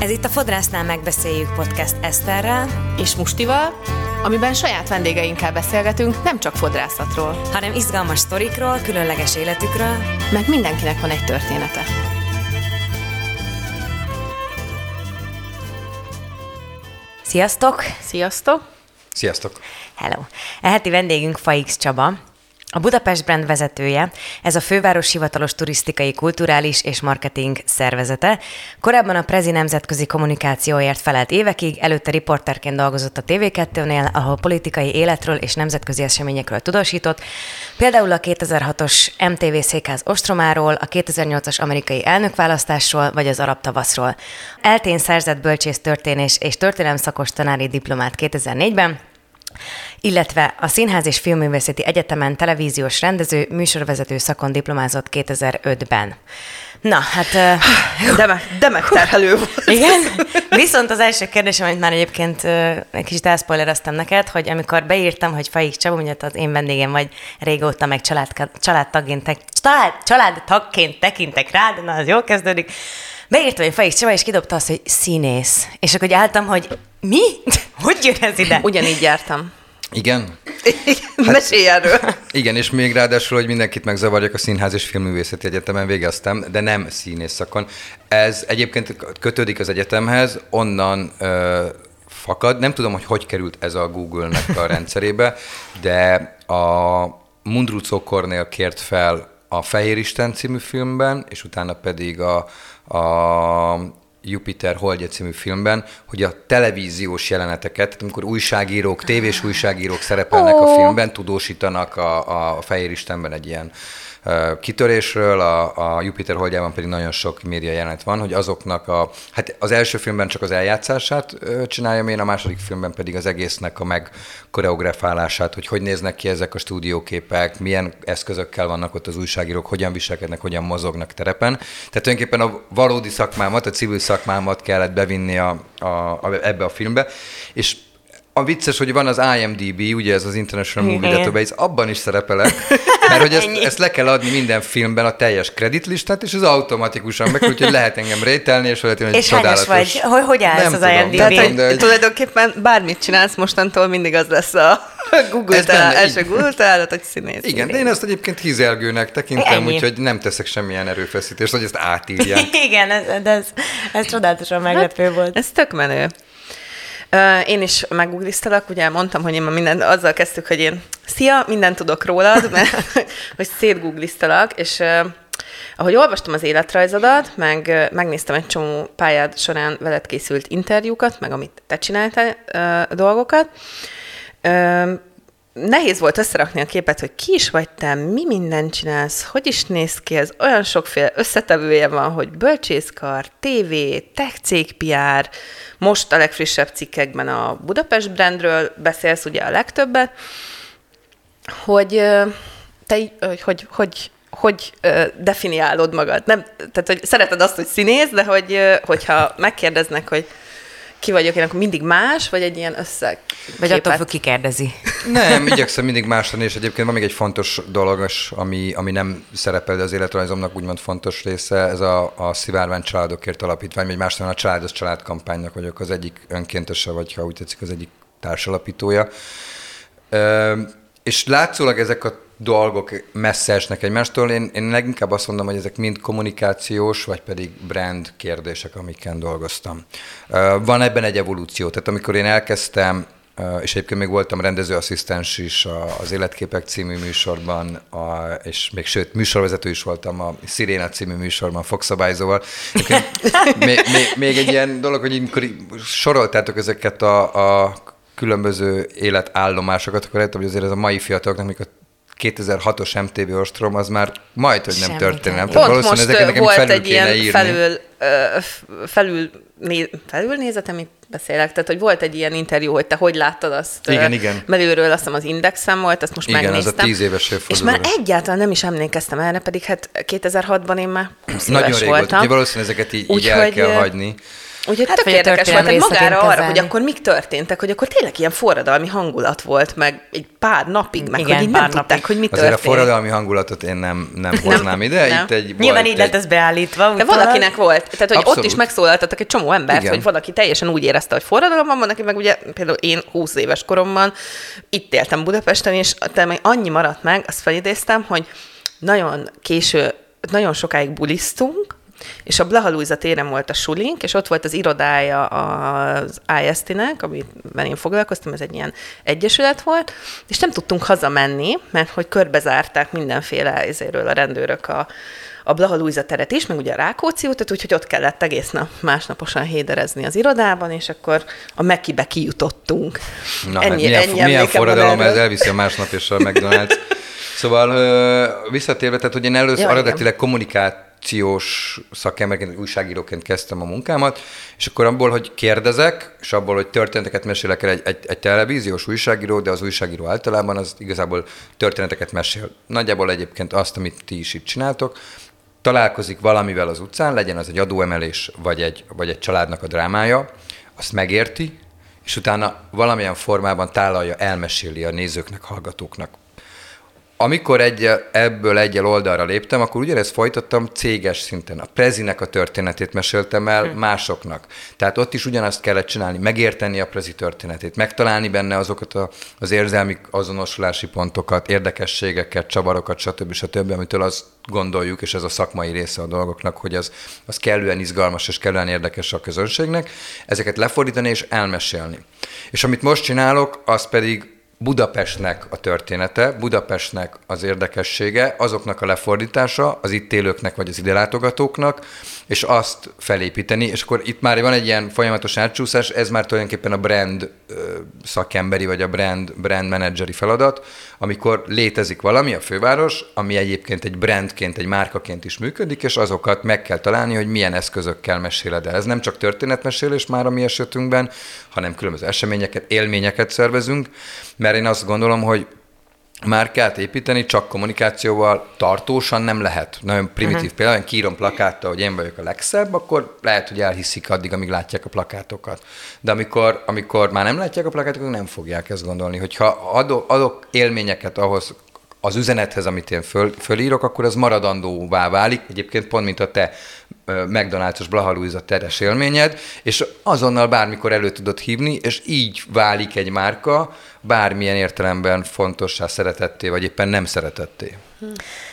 Ez itt a Fodrásznál megbeszéljük podcast Eszterrel és Mustival, amiben saját vendégeinkkel beszélgetünk nem csak fodrászatról, hanem izgalmas sztorikról, különleges életükről, meg mindenkinek van egy története. Sziasztok! Sziasztok! Sziasztok! Hello! Eheti vendégünk Faix Csaba, a Budapest Brand vezetője, ez a főváros hivatalos turisztikai, kulturális és marketing szervezete. Korábban a Prezi nemzetközi kommunikációért felelt évekig, előtte riporterként dolgozott a TV2-nél, ahol politikai életről és nemzetközi eseményekről tudósított, például a 2006-os MTV székház ostromáról, a 2008-as amerikai elnökválasztásról vagy az arab tavaszról. Eltén szerzett bölcsész történés és történelemszakos tanári diplomát 2004-ben, illetve a Színház és Filmművészeti Egyetemen televíziós rendező, műsorvezető szakon diplomázott 2005-ben. Na, hát... De, meg, de megterhelő volt. Igen. Viszont az első kérdésem, amit már egyébként egy kicsit elszpoilereztem neked, hogy amikor beírtam, hogy Faik Csaba, ugye az én vendégem vagy régóta, meg család, családtagként, család, családtagként tekintek rád, na az jól kezdődik, beírtam, Faik Csaba, és kidobta azt, hogy színész. És akkor álltam, hogy mi? Hogy jön ez ide? Ugyanígy jártam. Igen? Hát, Mesélj erről. Igen, és még ráadásul, hogy mindenkit megzavarjak, a Színház és Filmművészeti Egyetemen végeztem, de nem színész szakon. Ez egyébként kötődik az egyetemhez, onnan ö, fakad. Nem tudom, hogy hogy került ez a Google-nek a rendszerébe, de a Mundrucó Kornél kért fel a Fehér Isten című filmben, és utána pedig a, a Jupiter Holdja című filmben, hogy a televíziós jeleneteket, amikor újságírók, tévés újságírók szerepelnek oh. a filmben, tudósítanak a, a Fehér Istenben egy ilyen kitörésről, a, a Jupiter holdjában pedig nagyon sok média jelenet van, hogy azoknak a, hát az első filmben csak az eljátszását csináljam én, a második filmben pedig az egésznek a megkoreografálását, hogy hogy néznek ki ezek a stúdióképek, milyen eszközökkel vannak ott az újságírók, hogyan viselkednek, hogyan mozognak terepen. Tehát tulajdonképpen a valódi szakmámat, a civil szakmámat kellett bevinni a, a, a, ebbe a filmbe, és a vicces, hogy van az IMDb, ugye ez az International Movie Database, abban is szerepelek, mert hogy ezt, ezt le kell adni minden filmben a teljes kreditlistát, és ez automatikusan meg, úgyhogy lehet engem rételni, és lehet, hogy és csodálatos. vagy? Hogy, hogy állsz nem az tudom, IMDb? Tehát, hogy de, tulajdonképpen bármit csinálsz mostantól, mindig az lesz a Google talál, első Google találat, hogy színész. Igen, de én ezt egyébként hízelgőnek tekintem, Ennyi. úgyhogy nem teszek semmilyen erőfeszítést, hogy ezt átírják. Igen, ez, ez, ez, ez csodálatosan meglepő hát, volt. Ez tök menő. Én is meguglisztalak, ugye mondtam, hogy én ma minden, azzal kezdtük, hogy én szia, mindent tudok rólad, mert hogy szétguglisztalak, és ahogy olvastam az életrajzodat, meg megnéztem egy csomó pályád során veled készült interjúkat, meg amit te csináltál dolgokat, nehéz volt összerakni a képet, hogy ki is vagy te, mi mindent csinálsz, hogy is néz ki, ez olyan sokféle összetevője van, hogy bölcsészkar, TV, tech cég PR, most a legfrissebb cikkekben a Budapest brandről beszélsz ugye a legtöbbet, hogy te hogy, hogy, hogy hogy ö, definiálod magad? Nem, tehát, hogy szereted azt, hogy színész, de hogy, hogyha megkérdeznek, hogy ki vagyok én, akkor mindig más, vagy egy ilyen összeg? Vagy attól függ, ki kérdezi. Nem, igyekszem mindig más lenni, és egyébként van még egy fontos dolog, ami, ami nem szerepel, de az életrajzomnak úgymond fontos része, ez a, a Szivárvány Családokért Alapítvány, vagy más a Családos Családkampánynak vagyok az egyik önkéntese, vagy ha úgy tetszik, az egyik társalapítója. Ö, és látszólag ezek a dolgok messze esnek egymástól. Én, én leginkább azt mondom, hogy ezek mind kommunikációs, vagy pedig brand kérdések, amiken dolgoztam. Van ebben egy evolúció. Tehát amikor én elkezdtem és egyébként még voltam rendezőasszisztens is az Életképek című műsorban, a, és még sőt, műsorvezető is voltam a Sziréna című műsorban, fogszabályzóval. még, még, még egy ilyen dolog, hogy amikor soroltátok ezeket a, a különböző életállomásokat, akkor lehet, hogy azért ez a mai fiataloknak, amikor 2006-os MTV Ostrom, az már majd, hogy nem történelem. Pont most ezeket nekem volt felül egy ilyen írni. felül, felül, né, felülnézet, amit beszélek, tehát hogy volt egy ilyen interjú, hogy te hogy láttad azt igen, igen. belülről, azt hiszem az Indexem volt, azt most igen, megnéztem. Igen, az a tíz éves És már egyáltalán nem is emlékeztem erre, pedig hát 2006-ban én már 20 Nagyon éves voltam. Nagyon valószínűleg ezeket így, így el kell hagyni. Úgyhogy hát, tök érdekes volt, hogy magára arra, kezelni. hogy akkor mik történtek, hogy akkor tényleg ilyen forradalmi hangulat volt, meg egy pár napig, meg Igen, hogy így nem napig. tudták, hogy mi Azért történt. a forradalmi hangulatot én nem, nem hoznám ide. Nem. Itt egy, Nyilván így lett ez beállítva. De valakinek volt. Tehát, hogy Abszolút. ott is megszólaltattak egy csomó embert, Igen. hogy valaki teljesen úgy érezte, hogy forradalom van, neki meg ugye például én 20 éves koromban itt éltem Budapesten, és te meg annyi maradt meg, azt felidéztem, hogy nagyon késő, nagyon sokáig bulisztunk, és a Blaha Luisa téren volt a sulink, és ott volt az irodája az IST-nek, amiben én foglalkoztam, ez egy ilyen egyesület volt, és nem tudtunk hazamenni, mert hogy körbezárták mindenféle ezéről a rendőrök a, a Blaha Luisa teret is, meg ugye a Rákóczi utat, úgyhogy ott kellett egész nap másnaposan héderezni az irodában, és akkor a Mekibe kijutottunk. Na, ennyi, hát milyen, ennyi milyen forradalom ez elviszi a másnap és a McDonald's. Szóval visszatérve, tehát hogy én először eredetileg kommunikát kommunikációs szakemberként, újságíróként kezdtem a munkámat, és akkor abból, hogy kérdezek, és abból, hogy történeteket mesélek el egy, egy, egy televíziós újságíró, de az újságíró általában az igazából történeteket mesél. Nagyjából egyébként azt, amit ti is itt csináltok, találkozik valamivel az utcán, legyen az egy adóemelés, vagy egy, vagy egy családnak a drámája, azt megérti, és utána valamilyen formában tálalja, elmeséli a nézőknek, hallgatóknak, amikor egy, ebből egyel oldalra léptem, akkor ugyanezt folytattam céges szinten. A Prezinek a történetét meséltem el hm. másoknak. Tehát ott is ugyanazt kellett csinálni, megérteni a Prezi történetét, megtalálni benne azokat a, az érzelmi azonosulási pontokat, érdekességeket, csavarokat, stb. stb., amitől azt gondoljuk, és ez a szakmai része a dolgoknak, hogy az, az kellően izgalmas és kellően érdekes a közönségnek, ezeket lefordítani és elmesélni. És amit most csinálok, az pedig Budapestnek a története, Budapestnek az érdekessége, azoknak a lefordítása, az itt élőknek vagy az ide látogatóknak, és azt felépíteni, és akkor itt már van egy ilyen folyamatos átcsúszás, ez már tulajdonképpen a brand szakemberi, vagy a brand, brand manageri feladat, amikor létezik valami, a főváros, ami egyébként egy brandként, egy márkaként is működik, és azokat meg kell találni, hogy milyen eszközökkel meséled el. Ez nem csak történetmesélés már a mi esetünkben, hanem különböző eseményeket, élményeket szervezünk, mert én azt gondolom, hogy márkát építeni csak kommunikációval tartósan nem lehet. Nagyon primitív uh-huh. például, kiírom plakáttal, hogy én vagyok a legszebb, akkor lehet, hogy elhiszik addig, amíg látják a plakátokat. De amikor, amikor már nem látják a plakátokat, nem fogják ezt gondolni. Hogyha adok, adok élményeket ahhoz, az üzenethez, amit én föl, fölírok, akkor az maradandóvá válik. Egyébként pont, mint a te McDonald's-os Blaha Luisa teres élményed, és azonnal bármikor elő tudod hívni, és így válik egy márka bármilyen értelemben fontossá szeretetté, vagy éppen nem szeretetté.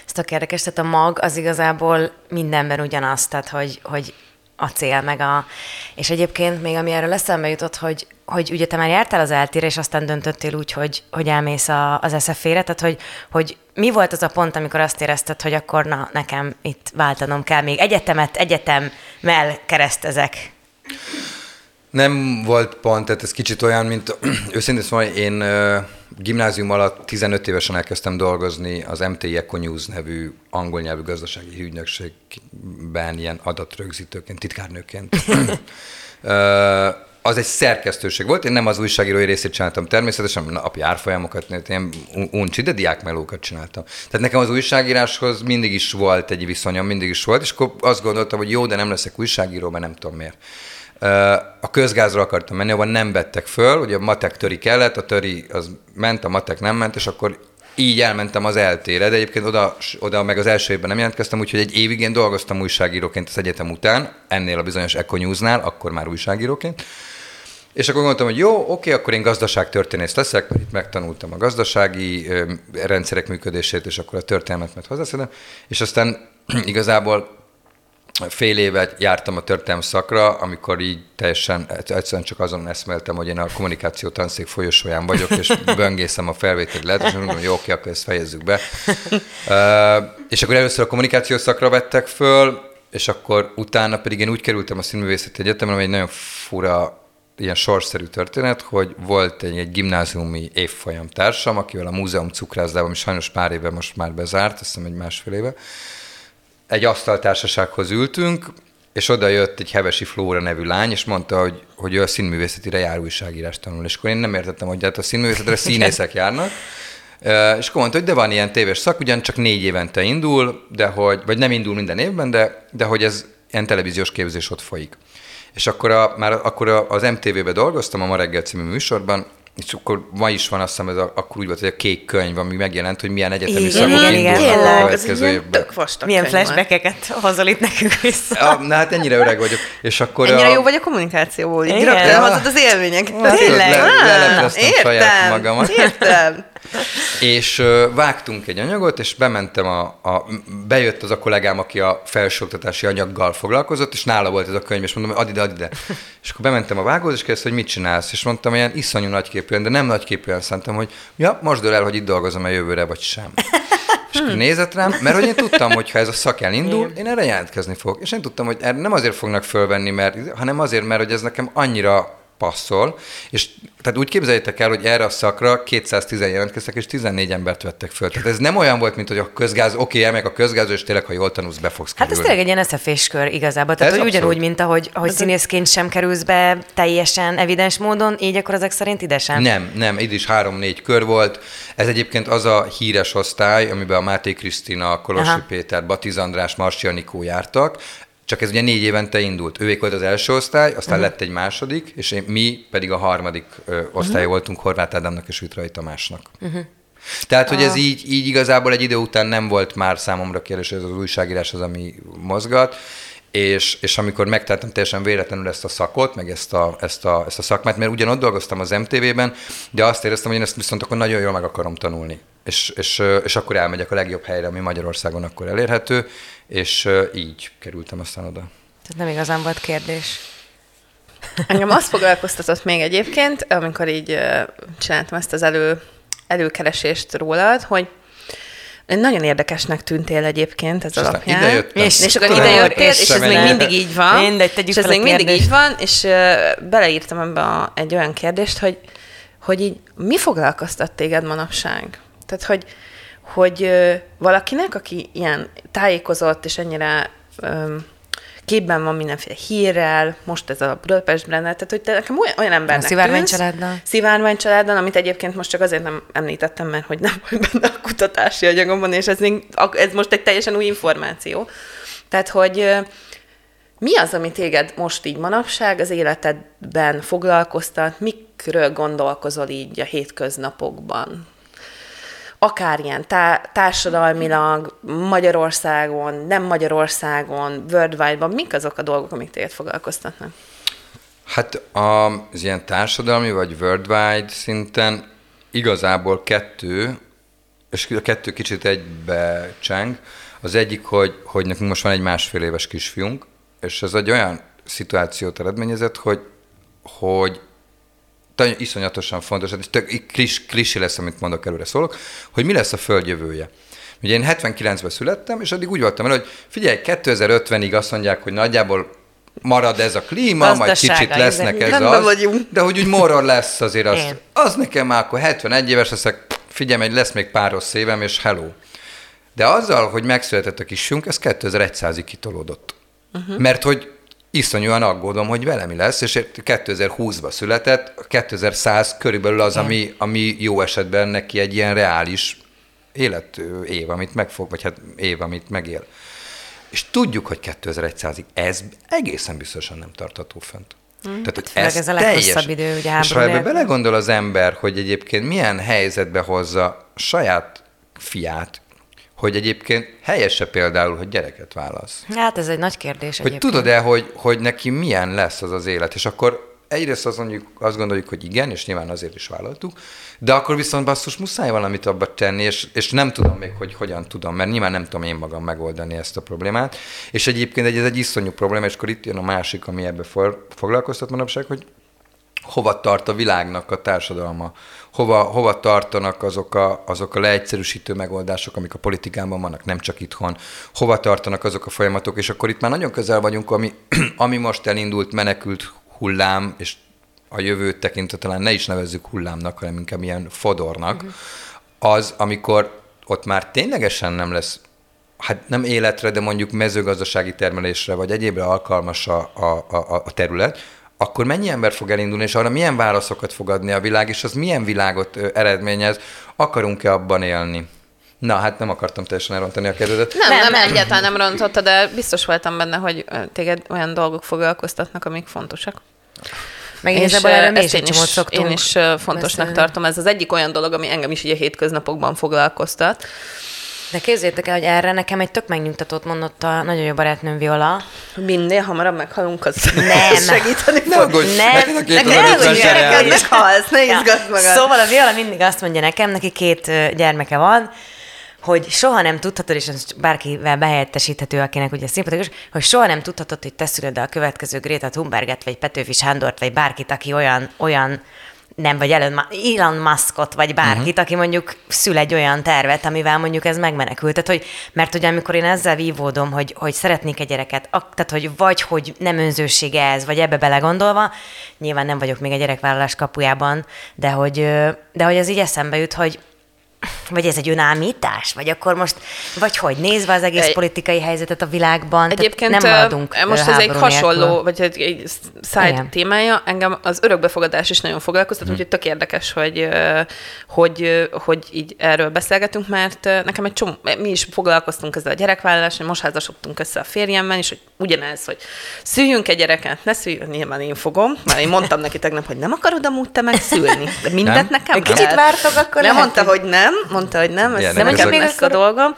Ez tök érdekes, tehát a mag az igazából mindenben ugyanaz, tehát hogy, hogy a cél, meg a... És egyébként még ami erről eszembe jutott, hogy, hogy ugye te már jártál az eltére, és aztán döntöttél úgy, hogy, hogy elmész a, az SZF-ére, tehát hogy, hogy mi volt az a pont, amikor azt érezted, hogy akkor na, nekem itt váltanom kell, még egyetemet egyetemmel keresztezek? Nem volt pont, tehát ez kicsit olyan, mint őszintén szóval én gimnázium alatt 15 évesen elkezdtem dolgozni az MTI Eco News nevű angol nyelvű gazdasági ügynökségben ilyen adatrögzítőként, titkárnőként. az egy szerkesztőség volt, én nem az újságírói részét csináltam természetesen, napi árfolyamokat, ilyen uncsi, de diákmelókat csináltam. Tehát nekem az újságíráshoz mindig is volt egy viszonyom, mindig is volt, és akkor azt gondoltam, hogy jó, de nem leszek újságíró, mert nem tudom miért. A közgázra akartam menni, ahol nem vettek föl, ugye a matek töri kellett, a töri az ment, a matek nem ment, és akkor így elmentem az eltére, de egyébként oda, oda meg az első évben nem jelentkeztem, úgyhogy egy évig én dolgoztam újságíróként az egyetem után, ennél a bizonyos Eco News-nál, akkor már újságíróként. És akkor gondoltam, hogy jó, oké, akkor én gazdaságtörténész leszek, mert itt megtanultam a gazdasági rendszerek működését, és akkor a történelmet mert hozzászedem. És aztán igazából fél évet jártam a történelm szakra, amikor így teljesen egyszerűen csak azon eszmeltem, hogy én a kommunikáció tanszék folyosóján vagyok, és böngészem a felvételi lehet, és mondom, jó, oké, akkor ezt fejezzük be. Uh, és akkor először a kommunikáció szakra vettek föl, és akkor utána pedig én úgy kerültem a Színművészeti Egyetemre, ami egy nagyon fura ilyen sorszerű történet, hogy volt egy, egy gimnáziumi évfolyam társam, akivel a múzeum cukrászdában, ami sajnos pár éve most már bezárt, azt hiszem egy másfél éve, egy asztaltársasághoz ültünk, és oda jött egy Hevesi Flóra nevű lány, és mondta, hogy, hogy ő a színművészetire jár újságírás tanul. És akkor én nem értettem, hogy hát a színművészetre színészek járnak. És akkor mondta, hogy de van ilyen téves szak, ugyan csak négy évente indul, de hogy, vagy nem indul minden évben, de, de hogy ez ilyen televíziós képzés ott folyik. És akkor, a, már akkor az MTV-be dolgoztam, a Ma reggel című műsorban, és akkor ma is van azt hiszem, ez a, akkor úgy volt, hogy a kék könyv, ami megjelent, hogy milyen egyetemi Igen, szakok igen, indulnak a következő évben. Milyen flashbackeket hozol itt nekünk vissza? Ja, na hát ennyire öreg vagyok. És akkor Ennyire a... jó vagy a kommunikációból, így rögtön az élményeket. Hát, Tényleg? Le, Á, lelepleztem saját magamat. Értem. És vágtunk egy anyagot, és bementem a, a, bejött az a kollégám, aki a felsőoktatási anyaggal foglalkozott, és nála volt ez a könyv, és mondom, add ide, add ide. És akkor bementem a vágóhoz, és kérdezte, hogy mit csinálsz, és mondtam, ilyen iszonyú nagyképűen, de nem nagyképűen szántam, hogy ja, most dől el, hogy itt dolgozom a jövőre, vagy sem. És akkor nézett rám, mert hogy én tudtam, hogy ha ez a szak elindul, én erre jelentkezni fogok. És én tudtam, hogy erre nem azért fognak fölvenni, mert, hanem azért, mert hogy ez nekem annyira passzol, és tehát úgy képzeljétek el, hogy erre a szakra 210 jelentkeztek, és 14 embert vettek föl. Tehát ez nem olyan volt, mint hogy a közgáz, oké, okay, elmegyek a közgáz, és tényleg, ha jól tanulsz, be fogsz Hát ez kerülni. tényleg egy ilyen eszeféskör igazából. Tehát, Ez hogy ugyanúgy, abszolút. mint ahogy, ahogy színészként sem kerülsz be teljesen evidens módon, így akkor ezek szerint ide sem. Nem, nem, itt is három-négy kör volt. Ez egyébként az a híres osztály, amiben a Máté Krisztina, Kolosi Aha. Péter, Batiz András, Marsi Anikó jártak, csak ez ugye négy évente indult. Ővék volt az első osztály, aztán uh-huh. lett egy második, és én, mi pedig a harmadik ö, osztály uh-huh. voltunk Horváth Ádámnak és Vitrai Tamásnak. Uh-huh. Tehát, hogy ez így, így igazából egy idő után nem volt már számomra kérdés, hogy ez az újságírás az, ami mozgat, és, és amikor megtettem teljesen véletlenül ezt a szakot, meg ezt a, ezt, a, ezt a szakmát, mert ugyan ott dolgoztam az MTV-ben, de azt éreztem, hogy én ezt viszont akkor nagyon jól meg akarom tanulni. És, és, és akkor elmegyek a legjobb helyre, ami Magyarországon akkor elérhető, és így kerültem aztán oda. Tehát nem igazán volt kérdés. Engem azt foglalkoztatott még egyébként, amikor így csináltam ezt az elő, előkeresést rólad, hogy nagyon érdekesnek tűntél egyébként ez És alapján. És, és akkor Tudod, idejöttél, és és, ez még mindig így van. Mindegy, tegyük és ez még mindig így van, és ö, beleírtam ebbe a, egy olyan kérdést, hogy, hogy így mi foglalkoztat téged manapság? Tehát, hogy, hogy ö, valakinek, aki ilyen tájékozott, és ennyire ö, képben van mindenféle hírrel, most ez a Budapest Brandel, tehát hogy te nekem olyan, olyan embernek A Szivárvány tűnsz, családdal. Szivárvány családdal, amit egyébként most csak azért nem említettem, mert hogy nem vagy benne a kutatási anyagomban, és ez, még, ez most egy teljesen új információ. Tehát, hogy mi az, ami téged most így manapság az életedben foglalkoztat, mikről gondolkozol így a hétköznapokban? Akár ilyen tá- társadalmilag, Magyarországon, nem Magyarországon, worldwide-ban, mik azok a dolgok, amik téged foglalkoztatnak? Hát az ilyen társadalmi vagy worldwide szinten igazából kettő, és a kettő kicsit egybe cseng. Az egyik, hogy, hogy nekünk most van egy másfél éves kisfiunk, és ez egy olyan szituációt eredményezett, hogy, hogy iszonyatosan fontos, ez tök klis, klisi lesz, amit mondok előre szólok, hogy mi lesz a föld jövője. Ugye én 79-ben születtem, és addig úgy voltam el, hogy figyelj, 2050-ig azt mondják, hogy nagyjából marad ez a klíma, majd kicsit lesznek ez az, vagyunk. de hogy úgy moror lesz azért az, Én. az nekem már akkor 71 éves leszek, figyelj, egy lesz még pár rossz évem, és hello. De azzal, hogy megszületett a kisünk, ez 2100-ig kitolódott. Uh-huh. Mert hogy iszonyúan aggódom, hogy vele mi lesz, és 2020-ban született, 2100 körülbelül az, ami, ami jó esetben neki egy ilyen reális élet év, amit megfog, vagy hát év, amit megél. És tudjuk, hogy 2100-ig ez egészen biztosan nem tartható fönt. Mm. Tehát, hogy főleg ez a leghosszabb idő, ugye, És ha ebbe belegondol az ember, hogy egyébként milyen helyzetbe hozza saját fiát, hogy egyébként helyese például, hogy gyereket válasz. Hát ez egy nagy kérdés Hogy egyébként. tudod-e, hogy, hogy neki milyen lesz az az élet, és akkor egyrészt azt, mondjuk, azt gondoljuk, hogy igen, és nyilván azért is vállaltuk, de akkor viszont basszus muszáj valamit abba tenni, és, és nem tudom még, hogy hogyan tudom, mert nyilván nem tudom én magam megoldani ezt a problémát. És egyébként egy, ez egy iszonyú probléma, és akkor itt jön a másik, ami ebbe for, foglalkoztat manapság, hogy hova tart a világnak a társadalma, hova, hova tartanak azok a, azok a leegyszerűsítő megoldások, amik a politikában vannak, nem csak itthon, hova tartanak azok a folyamatok, és akkor itt már nagyon közel vagyunk, ami, ami most elindult menekült hullám, és a jövőt tekintve talán ne is nevezzük hullámnak, hanem inkább ilyen fodornak, uh-huh. az, amikor ott már ténylegesen nem lesz hát nem életre, de mondjuk mezőgazdasági termelésre, vagy egyébre alkalmas a, a, a, a terület, akkor mennyi ember fog elindulni, és arra milyen válaszokat fog adni a világ, és az milyen világot eredményez, akarunk-e abban élni? Na, hát nem akartam teljesen elrontani a kedvedet. Nem, nem, Nem, egyáltalán nem rontotta, de biztos voltam benne, hogy téged olyan dolgok foglalkoztatnak, amik fontosak. Meg És, mi ezt is én is, szoktunk én is fontosnak beszélni. tartom. Ez az egyik olyan dolog, ami engem is így a hétköznapokban foglalkoztat. De képzétek el, hogy erre nekem egy tök megnyugtatót mondott a nagyon jó barátnőm Viola. Minél hamarabb meghalunk, az Nem. segíteni fog. Nem, elmondja, ötven neked járni. meghalsz, ne izgadd magad. Szóval a Viola mindig azt mondja nekem, neki két gyermeke van, hogy soha nem tudhatod, és ez bárkivel behelyettesíthető, akinek ugye szimpatikus, hogy soha nem tudhatod, hogy te szülöd a következő Greta Thunberget, vagy Petőfi Sándort, vagy bárkit, aki olyan, olyan nem, vagy Elon, Elon Muskot, vagy bárkit, uh-huh. aki mondjuk szül egy olyan tervet, amivel mondjuk ez megmenekült. Tehát, hogy, mert ugye amikor én ezzel vívódom, hogy, hogy szeretnék egy gyereket, ak- tehát, hogy vagy, hogy nem önzősége ez, vagy ebbe belegondolva, nyilván nem vagyok még a gyerekvállalás kapujában, de hogy, de hogy ez így eszembe jut, hogy vagy ez egy önállítás? Vagy akkor most, vagy hogy nézve az egész Egy- politikai helyzetet a világban, Egyébként nem maradunk most ö, ez egy hasonló, nélkül. vagy egy, egy side Igen. témája. Engem az örökbefogadás is nagyon foglalkoztat, úgyhogy tök érdekes, hogy, hogy, hogy így erről beszélgetünk, mert nekem egy csomó, mi is foglalkoztunk ezzel a gyerekvállalással, hogy most házasodtunk össze a férjemmel, és hogy ugyanez, hogy szüljünk egy gyereket, ne szüljünk, nyilván én fogom, mert én mondtam neki tegnap, hogy nem akarod amúgy te megszülni, de mindent Nem? nekem Egy kicsit vártok, akkor Nem lehet, mondta, hogy nem, mondta, hogy nem, ez nem ezek. Még lesz a dolgom.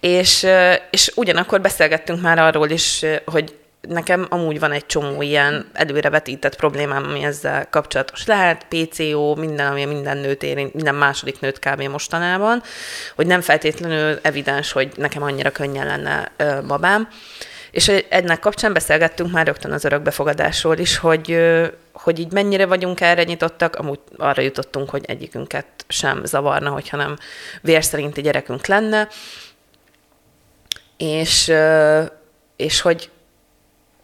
És, és ugyanakkor beszélgettünk már arról is, hogy nekem amúgy van egy csomó ilyen előrevetített problémám, ami ezzel kapcsolatos lehet, PCO, minden, ami minden nőt érint, minden második nőt kb. mostanában, hogy nem feltétlenül evidens, hogy nekem annyira könnyen lenne babám. És ennek kapcsán beszélgettünk már rögtön az örökbefogadásról is, hogy, hogy így mennyire vagyunk erre nyitottak, amúgy arra jutottunk, hogy egyikünket sem zavarna, hogyha nem vér szerinti gyerekünk lenne, és, és hogy,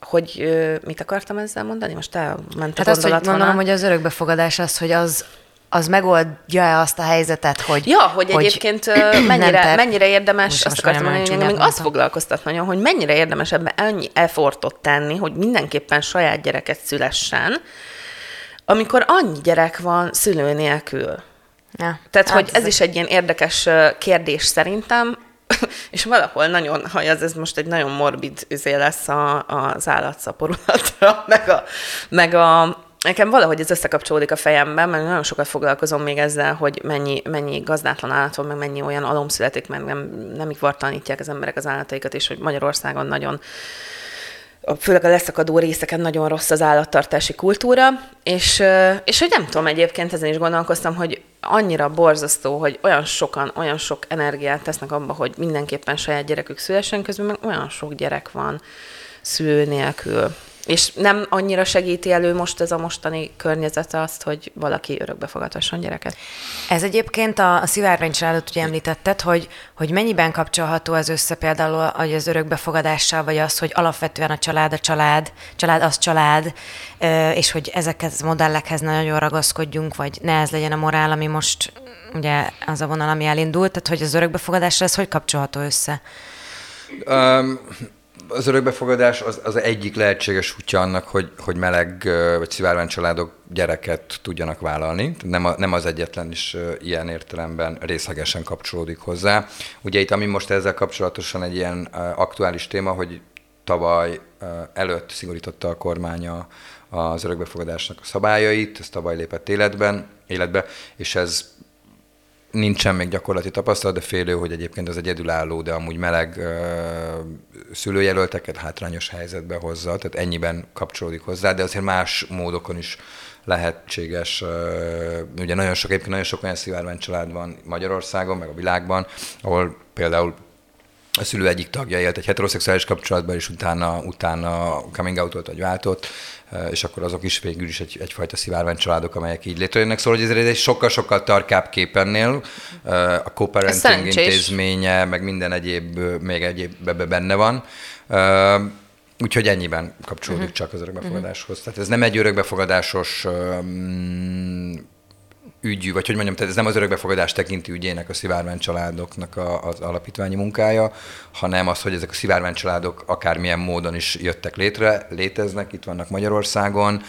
hogy mit akartam ezzel mondani? Most elment a Hát azt, hogy gondolom, hogy az örökbefogadás az, hogy az, az megoldja-e azt a helyzetet, hogy... Ja, hogy, hogy egyébként mennyire, ter- mennyire érdemes, Most- azt akartam mondani, hogy még azt foglalkoztat nagyon, hogy mennyire érdemes ebben ennyi effortot tenni, hogy mindenképpen saját gyereket szülessen, amikor annyi gyerek van szülő nélkül. Ja. Tehát, Hát hogy ez is egy ilyen érdekes kérdés szerintem, és valahol nagyon, ha ez, ez most egy nagyon morbid üzé lesz a, az állatszaporulatra, meg a, meg a Nekem valahogy ez összekapcsolódik a fejemben, mert nagyon sokat foglalkozom még ezzel, hogy mennyi, mennyi gazdátlan állat van, meg mennyi olyan alom születik, meg nem, nem ivartalanítják az emberek az állataikat, és hogy Magyarországon nagyon főleg a leszakadó részeken nagyon rossz az állattartási kultúra, és, és hogy nem tudom, egyébként ezen is gondolkoztam, hogy annyira borzasztó, hogy olyan sokan, olyan sok energiát tesznek abba, hogy mindenképpen saját gyerekük szülessen, közben meg olyan sok gyerek van szülő nélkül. És nem annyira segíti elő most ez a mostani környezet azt, hogy valaki örökbe fogadhasson gyereket. Ez egyébként a, a szivárvány családot ugye említetted, hogy, hogy mennyiben kapcsolható ez össze például hogy az örökbefogadással, vagy az, hogy alapvetően a család a család, család az család, és hogy ezekhez a modellekhez nagyon ragaszkodjunk, vagy ne ez legyen a morál, ami most ugye az a vonal, ami elindult, tehát hogy az örökbefogadásra ez hogy kapcsolható össze? Um, az örökbefogadás az, az egyik lehetséges útja annak, hogy, hogy meleg vagy szivárvány családok gyereket tudjanak vállalni. Nem, a, nem az egyetlen is ilyen értelemben részlegesen kapcsolódik hozzá. Ugye itt, ami most ezzel kapcsolatosan egy ilyen aktuális téma, hogy tavaly előtt szigorította a kormány a- az örökbefogadásnak a szabályait, ez tavaly lépett életben, életbe, és ez nincsen még gyakorlati tapasztalat, de félő, hogy egyébként az egy egyedülálló, de amúgy meleg ö, szülőjelölteket hátrányos helyzetbe hozza, tehát ennyiben kapcsolódik hozzá, de azért más módokon is lehetséges. Ö, ugye nagyon sok, egyébként nagyon sok olyan szivárvány család van Magyarországon, meg a világban, ahol például a szülő egyik tagja élt egy heteroszexuális kapcsolatban, és utána, utána coming out vagy váltott, eh, és akkor azok is végül is egy, egyfajta szivárvány családok, amelyek így létrejönnek. Szóval hogy ez egy sokkal-sokkal tarkább kép ennél. Eh, A co-parenting intézménye, meg minden egyéb, még egyéb ebbe benne van. Eh, Úgyhogy ennyiben kapcsolódik csak az örökbefogadáshoz. Tehát ez nem egy örökbefogadásos öm, ügyű, vagy hogy mondjam, tehát ez nem az örökbefogadás tekinti ügyének a szivárvány családoknak a, az alapítványi munkája, hanem az, hogy ezek a szivárvány családok akármilyen módon is jöttek létre, léteznek, itt vannak Magyarországon,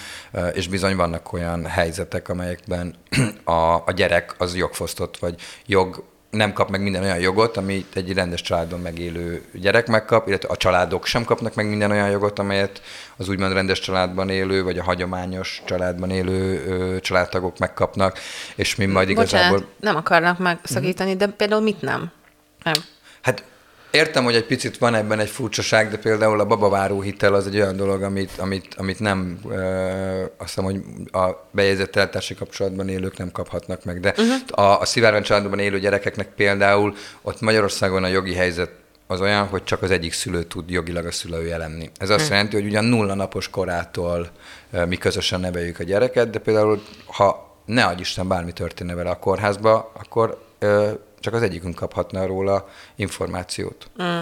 és bizony vannak olyan helyzetek, amelyekben a, a gyerek az jogfosztott, vagy jog nem kap meg minden olyan jogot, amit egy rendes családban megélő gyerek megkap, illetve a családok sem kapnak meg minden olyan jogot, amelyet az úgymond rendes családban élő, vagy a hagyományos családban élő ö, családtagok megkapnak, és mi majd Bocsánat, igazából... nem akarnak megszakítani, de például mit nem? Nem. Értem, hogy egy picit van ebben egy furcsaság, de például a babaváró hitel az egy olyan dolog, amit, amit, amit nem, ö, azt hiszem, hogy a bejegyzett eltársi kapcsolatban élők nem kaphatnak meg. De uh-huh. a, a szivárvány családban élő gyerekeknek például ott Magyarországon a jogi helyzet az olyan, hogy csak az egyik szülő tud jogilag a szülője lenni. Ez azt hmm. jelenti, hogy ugyan nulla napos korától mi közösen neveljük a gyereket, de például, ha ne adj Isten bármi történne vele a kórházba, akkor csak az egyikünk kaphatna róla információt. Mm.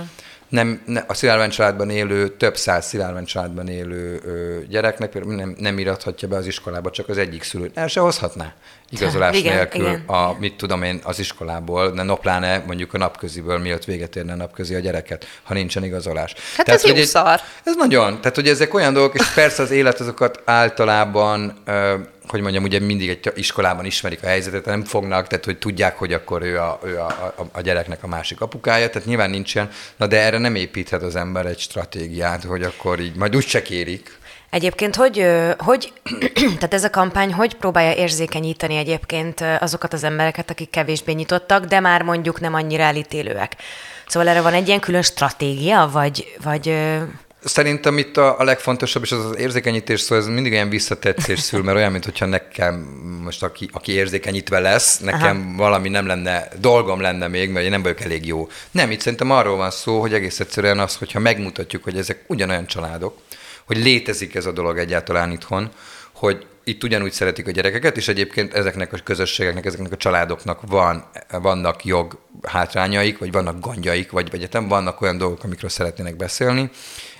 Nem, ne, a szilárvány családban élő, több száz szilárvány családban élő ö, gyereknek nem, nem irathatja be az iskolába, csak az egyik szülő. El se hozhatná igazolás igen, nélkül igen. a, mit tudom én, az iskolából, de nopláne mondjuk a napköziből, miatt véget érne a napközi a gyereket, ha nincsen igazolás. Hát tehát, ez jó szar. Ez nagyon. Tehát, hogy ezek olyan dolgok, és persze az élet azokat általában ö, hogy mondjam, ugye mindig egy iskolában ismerik a helyzetet, nem fognak, tehát hogy tudják, hogy akkor ő a, ő a, a, a gyereknek a másik apukája, tehát nyilván nincsen, na de erre nem építhet az ember egy stratégiát, hogy akkor így majd úgy se kérik. Egyébként, hogy, hogy tehát ez a kampány hogy próbálja érzékenyíteni egyébként azokat az embereket, akik kevésbé nyitottak, de már mondjuk nem annyira elítélőek? Szóval erre van egy ilyen külön stratégia, vagy, vagy Szerintem itt a, a legfontosabb, és az az érzékenyítés szó, ez mindig olyan visszatetszés szül, mert olyan, mintha nekem most, aki, aki érzékenyítve lesz, nekem Aha. valami nem lenne, dolgom lenne még, mert én nem vagyok elég jó. Nem, itt szerintem arról van szó, hogy egész egyszerűen az, hogyha megmutatjuk, hogy ezek ugyanolyan családok, hogy létezik ez a dolog egyáltalán itthon, hogy itt ugyanúgy szeretik a gyerekeket, és egyébként ezeknek a közösségeknek, ezeknek a családoknak van, vannak jog hátrányaik, vagy vannak gondjaik, vagy egyetem vannak olyan dolgok, amikről szeretnének beszélni,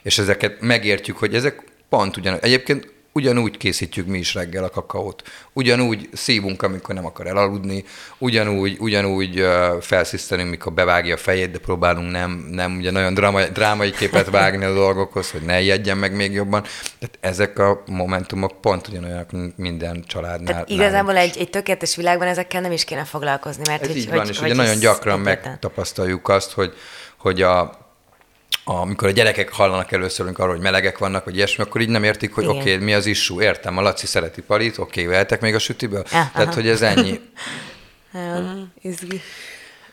és ezeket megértjük, hogy ezek pont ugyanúgy. Egyébként ugyanúgy készítjük mi is reggel a kakaót. Ugyanúgy szívunk, amikor nem akar elaludni, ugyanúgy, ugyanúgy uh, felszisztenünk, mikor bevágja a fejét, de próbálunk nem, nem ugye nagyon drámai, drámai képet vágni a dolgokhoz, hogy ne ijedjen meg még jobban. Tehát ezek a momentumok pont ugyanolyanak, mint minden családnál. Tehát igazából egy, egy tökéletes világban ezekkel nem is kéne foglalkozni, mert Ez hogy, így van, hogy, és hogy ugye nagyon gyakran megtapasztaljuk azt, hogy, hogy a amikor a gyerekek hallanak először arról, hogy melegek vannak, vagy ilyesmi, akkor így nem értik, hogy oké, okay, mi az issú, értem, a Laci szereti palit, oké, okay, vehetek még a sütiből? Ah, Tehát, aha. hogy ez ennyi. Izgi.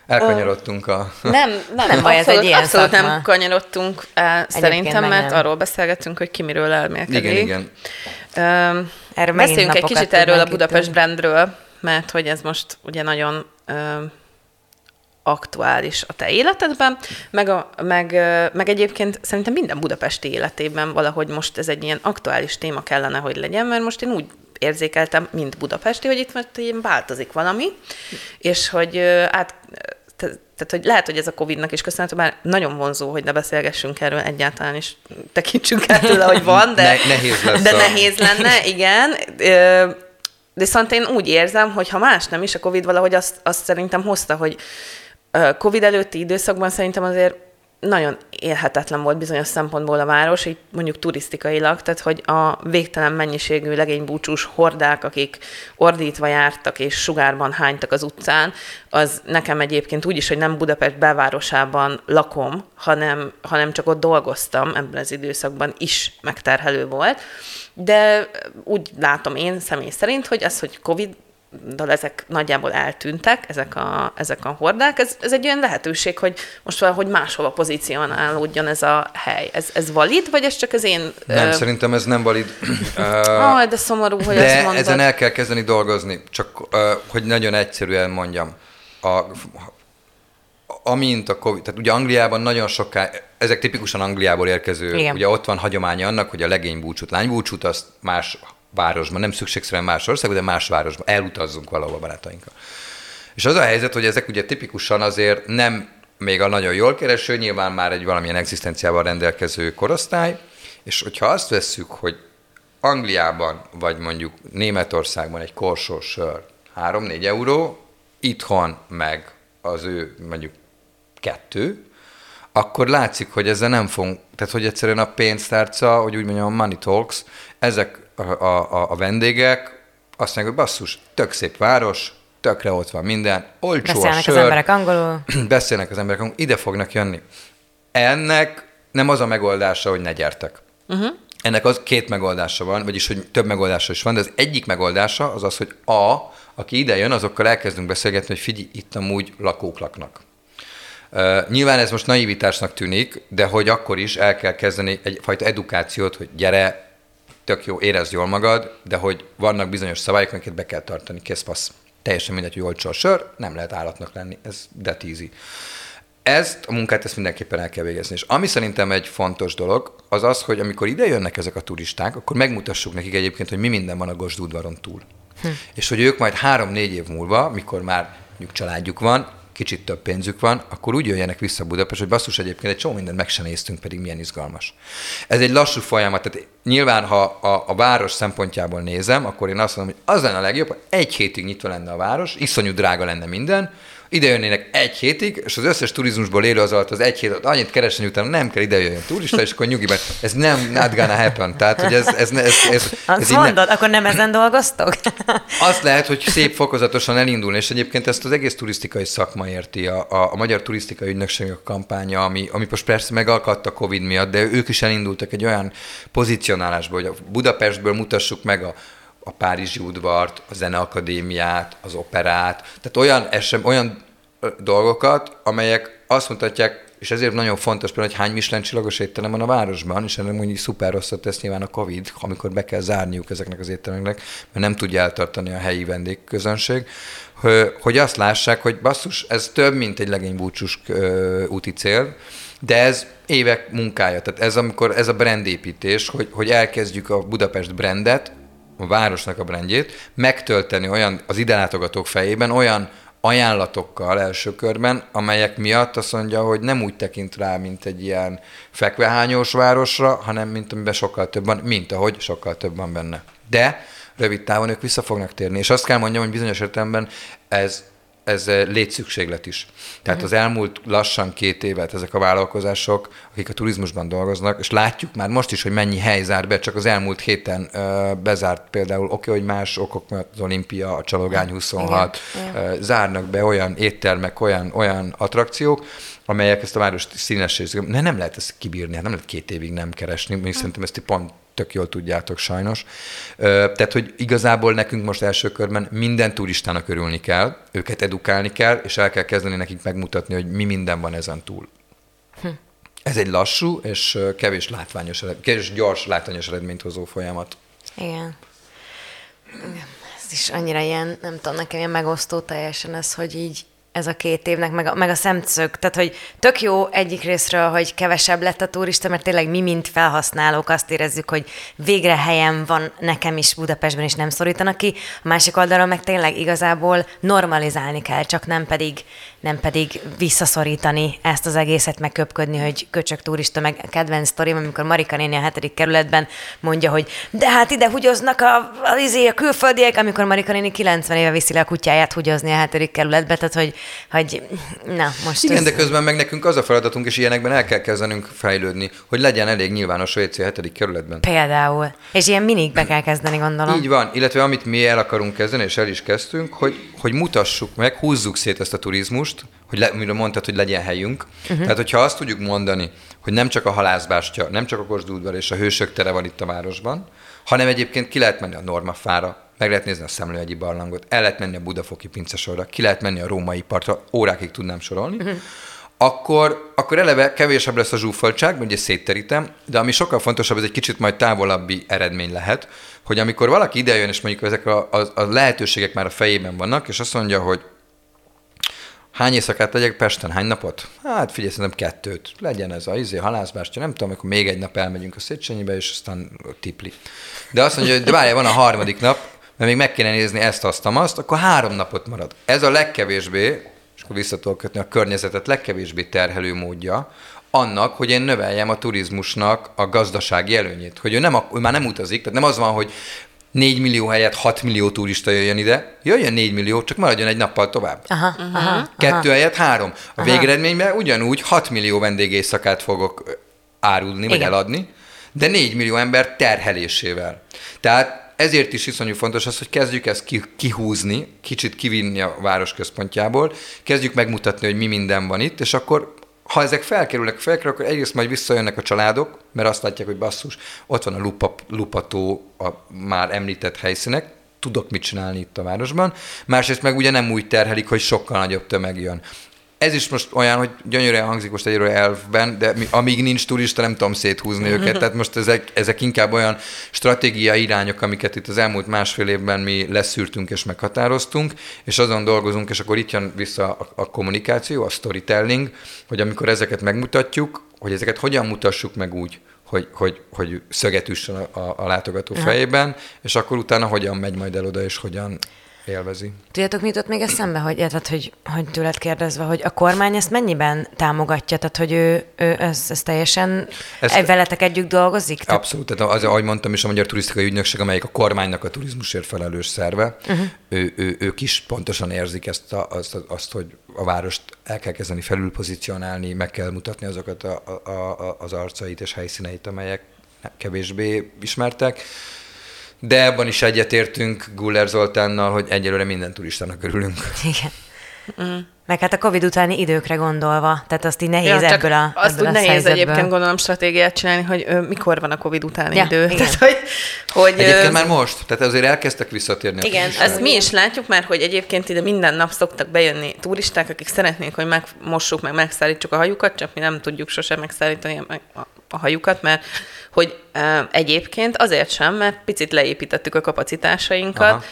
Elkanyarodtunk a... Nem, nem, nem baj, ez egy ilyen abszolút szakma. nem kanyarodtunk el, szerintem, mert nem. arról beszélgetünk, hogy ki miről elmélkedik. Igen, igen. Um, erről beszéljünk egy kicsit erről a Budapest brandről, mert hogy ez most ugye nagyon um, aktuális a te életedben, meg, a, meg, meg egyébként szerintem minden budapesti életében valahogy most ez egy ilyen aktuális téma kellene, hogy legyen, mert most én úgy érzékeltem, mint budapesti, hogy itt most ilyen változik valami, és hogy át, tehát, hogy lehet, hogy ez a Covid-nak is köszönhető, bár nagyon vonzó, hogy ne beszélgessünk erről egyáltalán, és tekintsünk el tőle, hogy van, de, ne, nehéz, lesz de a... nehéz lenne, igen. De viszont én úgy érzem, hogy ha más nem is, a Covid valahogy azt, azt szerintem hozta, hogy Covid előtti időszakban szerintem azért nagyon élhetetlen volt bizonyos szempontból a város, így mondjuk turisztikailag, tehát hogy a végtelen mennyiségű legénybúcsús hordák, akik ordítva jártak és sugárban hánytak az utcán, az nekem egyébként úgy is, hogy nem Budapest belvárosában lakom, hanem, hanem csak ott dolgoztam ebben az időszakban is megterhelő volt. De úgy látom én személy szerint, hogy az, hogy Covid dal ezek nagyjából eltűntek, ezek a, ezek a hordák. Ez, ez egy olyan lehetőség, hogy most valahogy máshova pozícionálódjon ez a hely. Ez, ez valid, vagy ez csak az én... Nem, uh... szerintem ez nem valid. uh, de szomorú, hogy de ezt mondod. ezen el kell kezdeni dolgozni. Csak, hogy nagyon egyszerűen mondjam. A, amint a Covid, tehát ugye Angliában nagyon soká, ezek tipikusan Angliából érkező, Igen. ugye ott van hagyománya annak, hogy a legény búcsút, lánybúcsút, azt más városban, nem szükségszerűen más országban, de más városban, elutazzunk valahova barátainkkal. És az a helyzet, hogy ezek ugye tipikusan azért nem még a nagyon jól kereső, nyilván már egy valamilyen egzisztenciával rendelkező korosztály, és hogyha azt vesszük, hogy Angliában, vagy mondjuk Németországban egy korsós sör 3-4 euró, itthon meg az ő mondjuk kettő, akkor látszik, hogy ezzel nem fogunk, tehát hogy egyszerűen a pénztárca, hogy úgy mondjam, a money talks, ezek a, a, a vendégek azt mondják, hogy basszus, tök szép város, tökre ott van minden, olcsó Beszélnek a az sör, emberek angolul. beszélnek az emberek angolul, ide fognak jönni. Ennek nem az a megoldása, hogy ne gyertek. Uh-huh. Ennek az két megoldása van, vagyis hogy több megoldása is van, de az egyik megoldása az az, hogy A, aki ide jön, azokkal elkezdünk beszélgetni, hogy figyelj, itt amúgy lakók laknak. Uh, nyilván ez most naivitásnak tűnik, de hogy akkor is el kell kezdeni egyfajta edukációt, hogy gyere, tök jó, érezd jól magad, de hogy vannak bizonyos szabályok, amiket be kell tartani, kész passz. Teljesen mindegy, hogy olcsó a sör, nem lehet állatnak lenni, ez that easy. Ezt a munkát ezt mindenképpen el kell végezni. És ami szerintem egy fontos dolog, az az, hogy amikor ide jönnek ezek a turisták, akkor megmutassuk nekik egyébként, hogy mi minden van a Gosdúdvaron túl. Hm. És hogy ők majd három-négy év múlva, mikor már mondjuk családjuk van, kicsit több pénzük van, akkor úgy jöjjenek vissza Budapest, hogy basszus egyébként egy csomó mindent meg sem néztünk, pedig milyen izgalmas. Ez egy lassú folyamat, tehát nyilván, ha a, a város szempontjából nézem, akkor én azt mondom, hogy az lenne a legjobb, ha egy hétig nyitva lenne a város, iszonyú drága lenne minden, ide jönnének egy hétig, és az összes turizmusból élő az alatt az egy hét annyit keresni, utána nem kell ide jöjjön turista, és akkor nyugiben. Ez nem not gonna happen. Tehát, hogy ez, ez, ez, ez, Azt ez mondod, nem, akkor nem ezen dolgoztok? azt lehet, hogy szép fokozatosan elindulni, és egyébként ezt az egész turisztikai szakma érti, a, a, a Magyar Turisztikai Ügynökségek kampánya, ami, ami most persze megakadt a Covid miatt, de ők is elindultak egy olyan pozicionálásba, hogy a Budapestből mutassuk meg a, a Párizsi udvart, a Zeneakadémiát, az operát, tehát olyan, esem, olyan dolgokat, amelyek azt mutatják, és ezért nagyon fontos például, hogy hány Michelin csillagos étterem van a városban, és ennek mondjuk szuper rosszat tesz nyilván a Covid, amikor be kell zárniuk ezeknek az étteremeknek, mert nem tudja eltartani a helyi vendégközönség, hogy azt lássák, hogy basszus, ez több, mint egy legénybúcsús úti cél, de ez évek munkája. Tehát ez, amikor ez a brandépítés, hogy, hogy elkezdjük a Budapest brandet, a városnak a brandjét, megtölteni olyan az idelátogatók fejében olyan ajánlatokkal első körben, amelyek miatt azt mondja, hogy nem úgy tekint rá, mint egy ilyen fekvehányós városra, hanem mint amiben sokkal több van, mint ahogy sokkal több van benne. De rövid távon ők vissza fognak térni. És azt kell mondjam, hogy bizonyos értelemben ez ez eh, létszükséglet is. Tehát uh-huh. az elmúlt lassan két évet ezek a vállalkozások, akik a turizmusban dolgoznak, és látjuk már most is, hogy mennyi hely zár be, csak az elmúlt héten uh, bezárt például, oké, okay, hogy más okok miatt az olimpia, a csalogány 26, Igen. Uh, zárnak be olyan éttermek, olyan, olyan attrakciók, amelyek ezt a város színességét, ne, nem lehet ezt kibírni, hát nem lehet két évig nem keresni, még szerintem ezt pont tök jól tudjátok sajnos. Tehát, hogy igazából nekünk most első körben minden turistának örülni kell, őket edukálni kell, és el kell kezdeni nekik megmutatni, hogy mi minden van ezen túl. Hm. Ez egy lassú és kevés látványos, kevés gyors látványos eredményt hozó folyamat. Igen. Ez is annyira ilyen, nem tudom, nekem ilyen megosztó teljesen ez, hogy így ez a két évnek, meg a, meg a szemcög. Tehát, hogy tök jó egyik részről, hogy kevesebb lett a turista, mert tényleg mi, mint felhasználók azt érezzük, hogy végre helyem van nekem is Budapestben, és nem szorítanak ki. A másik oldalon meg tényleg igazából normalizálni kell, csak nem pedig, nem pedig visszaszorítani ezt az egészet, meg köpködni, hogy köcsök turista, meg kedvenc sztorim, amikor Marika néni a hetedik kerületben mondja, hogy de hát ide húgyoznak a, a, a, a külföldiek, amikor Marika néni 90 éve viszi le a kutyáját húgyozni a hetedik kerületbe, tehát hogy hogy na, most... Igen, ez... de közben meg nekünk az a feladatunk, és ilyenekben el kell kezdenünk fejlődni, hogy legyen elég nyilvános WC a hetedik kerületben. Például. És ilyen mindig be kell kezdeni, gondolom. Így van, illetve amit mi el akarunk kezdeni, és el is kezdtünk, hogy, hogy mutassuk meg, húzzuk szét ezt a turizmust, hogy le, amiről mondtad, hogy legyen helyünk. Uh-huh. Tehát, hogyha azt tudjuk mondani, hogy nem csak a halászbástya, nem csak a Kosdúdvar és a Hősök tere van itt a városban, hanem egyébként ki lehet menni a Normafára, meg lehet nézni a Szemlőegyi barlangot, el lehet menni a Budafoki pincesorra, ki lehet menni a római partra, órákig tudnám sorolni, uh-huh. akkor, akkor eleve kevésebb lesz a zsúfoltság, ugye szétterítem, de ami sokkal fontosabb, ez egy kicsit majd távolabbi eredmény lehet, hogy amikor valaki idejön, és mondjuk ezek a, a, a lehetőségek már a fejében vannak, és azt mondja, hogy Hány éjszakát legyek Pesten? Hány napot? Hát figyelj, szerintem kettőt. Legyen ez a izé, halászbástya, nem tudom, akkor még egy nap elmegyünk a Széchenyibe, és aztán tipli. De azt mondja, hogy de várjál, van a harmadik nap, mert még meg kéne nézni ezt, azt, azt, akkor három napot marad. Ez a legkevésbé, és akkor vissza kötni a környezetet, legkevésbé terhelő módja annak, hogy én növeljem a turizmusnak a gazdasági előnyét. Hogy ő, nem, ő már nem utazik, tehát nem az van, hogy 4 millió helyett 6 millió turista jöjjön ide, jöjjön 4 millió, csak maradjon egy nappal tovább. Aha, aha, Kettő aha. helyett három. A aha. végeredményben ugyanúgy 6 millió vendégészakát fogok árulni, vagy eladni, de 4 millió ember terhelésével. Tehát ezért is iszonyú fontos az, hogy kezdjük ezt ki, kihúzni, kicsit kivinni a város központjából, kezdjük megmutatni, hogy mi minden van itt, és akkor ha ezek felkerülnek, felkerülnek, akkor egyrészt majd visszajönnek a családok, mert azt látják, hogy basszus, ott van a lupa, lupató, a már említett helyszínek, tudok mit csinálni itt a városban. Másrészt meg ugye nem úgy terhelik, hogy sokkal nagyobb tömeg jön ez is most olyan, hogy gyönyörűen hangzik most egyről elfben, de mi, amíg nincs turista, nem tudom széthúzni őket. Tehát most ezek, ezek inkább olyan stratégiai irányok, amiket itt az elmúlt másfél évben mi leszűrtünk és meghatároztunk, és azon dolgozunk, és akkor itt jön vissza a, a kommunikáció, a storytelling, hogy amikor ezeket megmutatjuk, hogy ezeket hogyan mutassuk meg úgy, hogy, hogy, hogy szöget üssön a, a, a látogató fejében, és akkor utána hogyan megy majd el oda, és hogyan élvezi. Tudjátok, mi jutott még eszembe, hogy, tehát, hogy, hogy tőled kérdezve, hogy a kormány ezt mennyiben támogatja? Tehát, hogy ő, ő ez, ez teljesen ez, veletek együtt dolgozik? Tehát... Abszolút. Tehát az, ahogy mondtam is, a Magyar Turisztikai Ügynökség, amelyik a kormánynak a turizmusért felelős szerve, uh-huh. ő, ő, ők is pontosan érzik ezt a, azt, azt, hogy a várost el kell kezdeni felülpozícionálni, meg kell mutatni azokat a, a, a, az arcait és helyszíneit, amelyek kevésbé ismertek de abban is egyetértünk Guller Zoltánnal, hogy egyelőre minden turistának örülünk. Igen. Mm. Meg hát a Covid utáni időkre gondolva, tehát azt így nehéz ja, ebből a Azt úgy nehéz helyzetből. egyébként gondolom stratégiát csinálni, hogy ö, mikor van a Covid utáni ja, idő. Igen. Tehát, hogy, hogy, egyébként ö... már most, tehát azért elkezdtek visszatérni. Igen, ezt mi is látjuk már, hogy egyébként ide minden nap szoktak bejönni turisták, akik szeretnék, hogy megmossuk, meg megszállítsuk a hajukat, csak mi nem tudjuk sosem megszállítani a hajukat, mert hogy e, egyébként azért sem, mert picit leépítettük a kapacitásainkat, Aha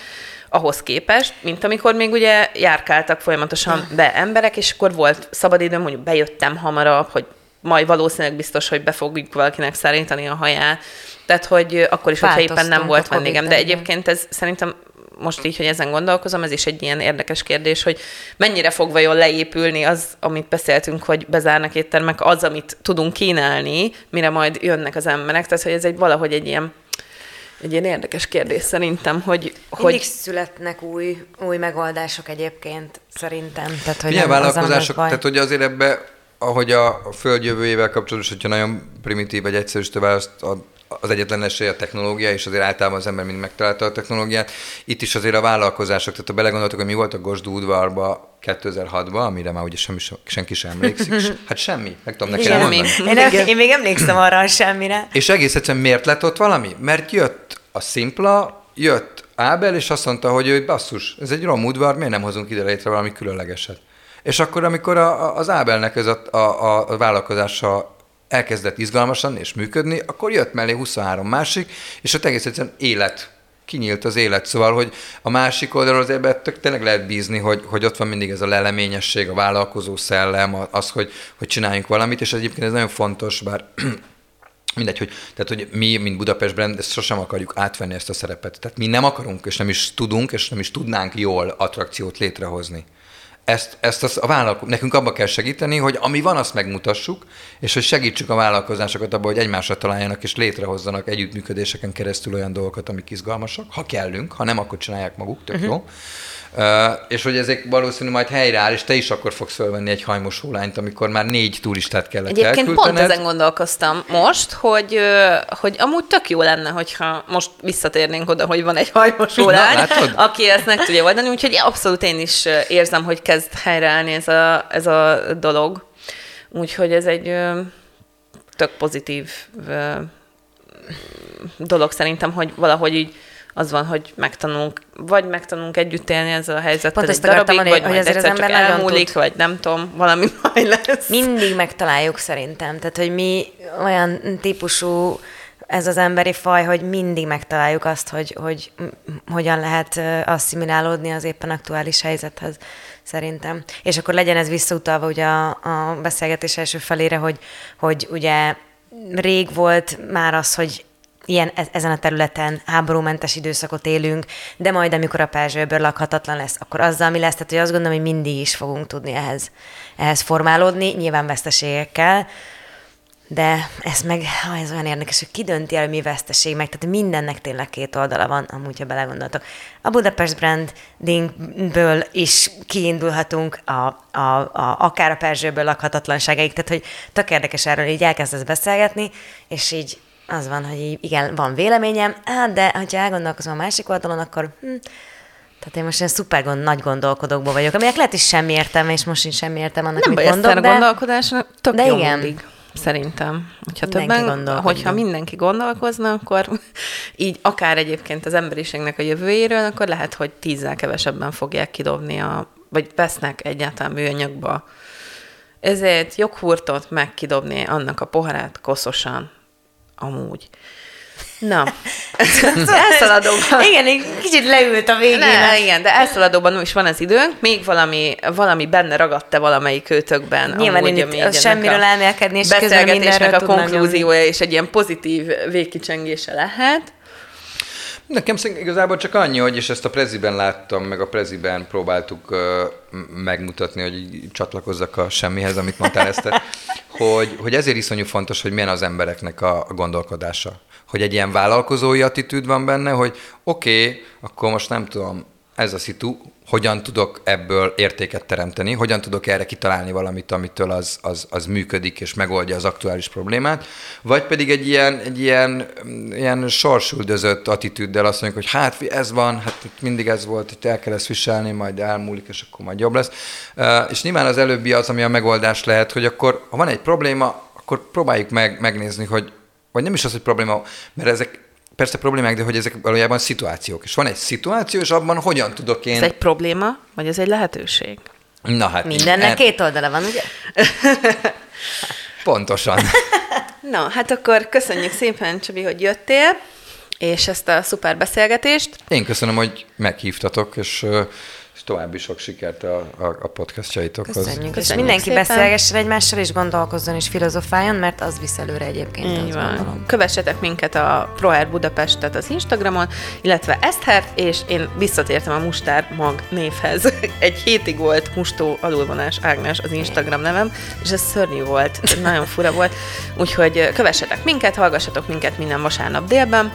ahhoz képest, mint amikor még ugye járkáltak folyamatosan be emberek, és akkor volt szabadidőm, mondjuk bejöttem hamarabb, hogy majd valószínűleg biztos, hogy be fogjuk valakinek szállítani a haját. Tehát, hogy akkor is, hogyha éppen nem volt vendégem. De egyébként ez szerintem most így, hogy ezen gondolkozom, ez is egy ilyen érdekes kérdés, hogy mennyire fog vajon leépülni az, amit beszéltünk, hogy bezárnak éttermek, az, amit tudunk kínálni, mire majd jönnek az emberek. Tehát, hogy ez egy valahogy egy ilyen egy ilyen érdekes kérdés szerintem, hogy... Mindig hogy... születnek új, új megoldások egyébként, szerintem. Tehát, hogy Milyen vállalkozások, az, tehát hogy azért ebbe, ahogy a földjövőjével kapcsolatos, hogyha nagyon primitív vagy egyszerűsítő választ ad, az egyetlen esély a technológia, és azért általában az ember mind megtalálta a technológiát. Itt is azért a vállalkozások, tehát ha belegondoltok, hogy mi volt a Gosdú udvarba 2006-ban, amire már ugye semmi, senki sem emlékszik, hát semmi, meg tudom neked mondani. Én, én, én még emlékszem arra a semmire. És egész egyszerűen miért lett ott valami? Mert jött a Szimpla, jött Ábel, és azt mondta, hogy ő basszus, ez egy rom udvar, miért nem hozunk ide létre valami különlegeset? És akkor, amikor a, az Ábelnek ez a, a, a vállalkozása elkezdett izgalmasan és működni, akkor jött mellé 23 másik, és ott egész egyszerűen élet kinyílt az élet. Szóval, hogy a másik oldalról azért tök, tényleg lehet bízni, hogy, hogy ott van mindig ez a leleményesség, a vállalkozó szellem, az, hogy, hogy csináljunk valamit, és egyébként ez nagyon fontos, bár mindegy, hogy, tehát, hogy mi, mint Budapest brand, ezt sosem akarjuk átvenni ezt a szerepet. Tehát mi nem akarunk, és nem is tudunk, és nem is tudnánk jól attrakciót létrehozni ezt, ezt az, a vállalko- nekünk abba kell segíteni, hogy ami van, azt megmutassuk, és hogy segítsük a vállalkozásokat abban, hogy egymásra találjanak és létrehozzanak együttműködéseken keresztül olyan dolgokat, amik izgalmasak, ha kellünk, ha nem, akkor csinálják maguk, tök uh-huh. jó. És hogy ezek valószínűleg majd helyreáll, és te is akkor fogsz fölvenni egy hajmos hólányt, amikor már négy turistát kellett Egyébként pont ezen gondolkoztam most, hogy, hogy amúgy tök jó lenne, hogyha most visszatérnénk oda, hogy van egy hajmos hólány, Na, aki ezt meg tudja oldani, úgyhogy abszolút én is érzem, hogy kezd helyreállni ez a, ez a dolog. Úgyhogy ez egy tök pozitív dolog szerintem, hogy valahogy így az van, hogy megtanulunk, vagy megtanulunk együtt élni ezzel a helyzettel Pont egy darabig, mondani, vagy hogy majd egyszer az csak elmúlik, tud. vagy nem tudom, valami majd lesz. Mindig megtaláljuk szerintem. Tehát, hogy mi olyan típusú ez az emberi faj, hogy mindig megtaláljuk azt, hogy, hogy hogyan lehet asszimilálódni az éppen aktuális helyzethez, szerintem. És akkor legyen ez visszautalva ugye a, a beszélgetés első felére, hogy, hogy ugye rég volt már az, hogy ilyen, e-, ezen a területen háborúmentes időszakot élünk, de majd amikor a perzsőből lakhatatlan lesz, akkor azzal mi lesz? Tehát, hogy azt gondolom, hogy mindig is fogunk tudni ehhez, ehhez formálódni, nyilván veszteségekkel, de ez meg, ha ez olyan érdekes, hogy ki dönti el, mi veszteség meg, tehát mindennek tényleg két oldala van, amúgy, ha belegondoltok. A Budapest brandingből is kiindulhatunk, a, a, a, akár a Perzsőből lakhatatlanságaig, tehát hogy tök érdekes erről így elkezdesz beszélgetni, és így az van, hogy így, igen, van véleményem, hát de ha elgondolkozom a másik oldalon, akkor hm, tehát én most ilyen szuper gond, nagy gondolkodókból vagyok, aminek lehet is semmi értelme, és most is semmi értelme annak, Nem mit mondok, ezt a de... gondolkodásnak tök de jó igen. mindig. Szerintem. Hogyha Mindenki többen, hogyha mindenki gondolkozna, akkor így akár egyébként az emberiségnek a jövőjéről, akkor lehet, hogy tízzel kevesebben fogják kidobni a, vagy vesznek egyáltalán műanyagba. Ezért joghurtot meg kidobni annak a poharát koszosan. Amúgy. Na, elszaladóban. Igen, egy kicsit leült a végén. Ne, igen, de elszaladóban is van az időnk, még valami, valami benne ragadt-e valamelyik őtökben. Nyilván amúgy, ami ennek semmiről elmélkedni, és közben mindenről a konklúziója és egy ilyen pozitív végkicsengése lehet. Nekem igazából csak annyi, hogy és ezt a Preziben láttam, meg a Preziben próbáltuk uh, megmutatni, hogy csatlakozzak a semmihez, amit mondtál Eszter, hogy, hogy ezért iszonyú fontos, hogy milyen az embereknek a, a gondolkodása. Hogy egy ilyen vállalkozói attitűd van benne, hogy oké, okay, akkor most nem tudom, ez a szitu, hogyan tudok ebből értéket teremteni, hogyan tudok erre kitalálni valamit, amitől az, az, az működik és megoldja az aktuális problémát, vagy pedig egy ilyen, egy ilyen, ilyen sorsüldözött attitűddel azt mondjuk, hogy hát ez van, hát itt mindig ez volt, itt el kell ezt viselni, majd elmúlik, és akkor majd jobb lesz. És nyilván az előbbi az, ami a megoldás lehet, hogy akkor, ha van egy probléma, akkor próbáljuk meg megnézni, hogy, vagy nem is az, hogy probléma, mert ezek persze problémák, de hogy ezek valójában szituációk. És van egy szituáció, és abban hogyan tudok én... Ez egy probléma, vagy ez egy lehetőség? Na hát... Mindennek er- két oldala van, ugye? Pontosan. Na, hát akkor köszönjük szépen, Csabi, hogy jöttél, és ezt a szuper beszélgetést. Én köszönöm, hogy meghívtatok, és további sok sikert a, a, a podcastjaitokhoz. Köszönjük. És Köszönjük mindenki szépen. beszélgessen egymással, és gondolkozzon, és filozofáljon, mert az visz előre egyébként. Így van. gondolom. Kövessetek minket a ProAir Budapestet az Instagramon, illetve Eszthert, és én visszatértem a Mustár Mag névhez. Egy hétig volt Mustó alulvonás Ágnes az Instagram nevem, és ez szörnyű volt, ez nagyon fura volt. Úgyhogy kövessetek minket, hallgassatok minket minden vasárnap délben,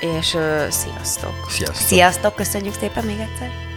és uh, sziasztok! Sziasztok! Sziasztok, köszönjük szépen még egyszer.